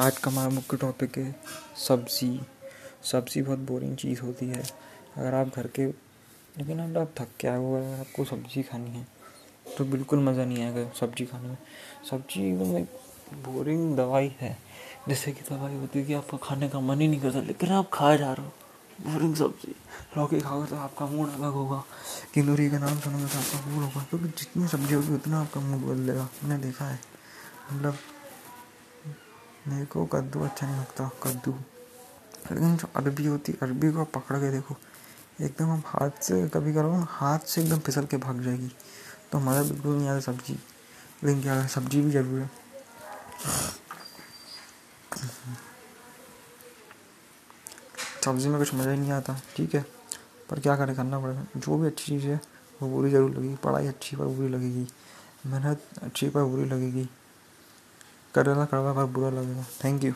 आज का हमारा मुख्य टॉपिक है सब्ज़ी। सब्ज़ी बहुत बोरिंग चीज़ होती है। अगर आप घर के लेकिन अगर आप थक के आए हो, अगर आपको सब्ज़ी खानी है तो बिल्कुल मज़ा नहीं आएगा सब्ज़ी खाने में। सब्ज़ी एकदम एक बोरिंग दवाई है। जैसे कि दवाई होती है कि आपका खाने का मन ही नहीं करता, लेकिन आप खा जा रहे हो। बोरिंग सब्ज़ी। लौकी खाओगे तो आपका मूड अलग होगा। किंदूरी का नाम सुनोगे तो आपका मूड होगा। क्योंकि जितनी सब्ज़ी होगी, उतना आपका मूड बदलेगा। मैंने देखा है। मतलब मेरे को कद्दू अच्छा नहीं लगता, कद्दू। लेकिन जो अरबी होती, अरबी को पकड़ के देखो, एकदम आप हाथ से कभी करो हाथ से एकदम फिसल के भाग जाएगी। तो मज़ा बिल्कुल नहीं आता सब्ज़ी। लेकिन क्या सब्ज़ी भी ज़रूर है। सब्ज़ी में कुछ मज़ा ही नहीं आता, ठीक है? पर क्या करें, करना पड़ेगा। जो भी अच्छी चीज़ है, वो बुरी ज़रूर लगेगी। पढ़ाई अच्छी पर बुरी लगेगी। मेहनत अच्छी पर बुरी लगेगी। करेला कड़वा पर बुरा लगेगा। Thank you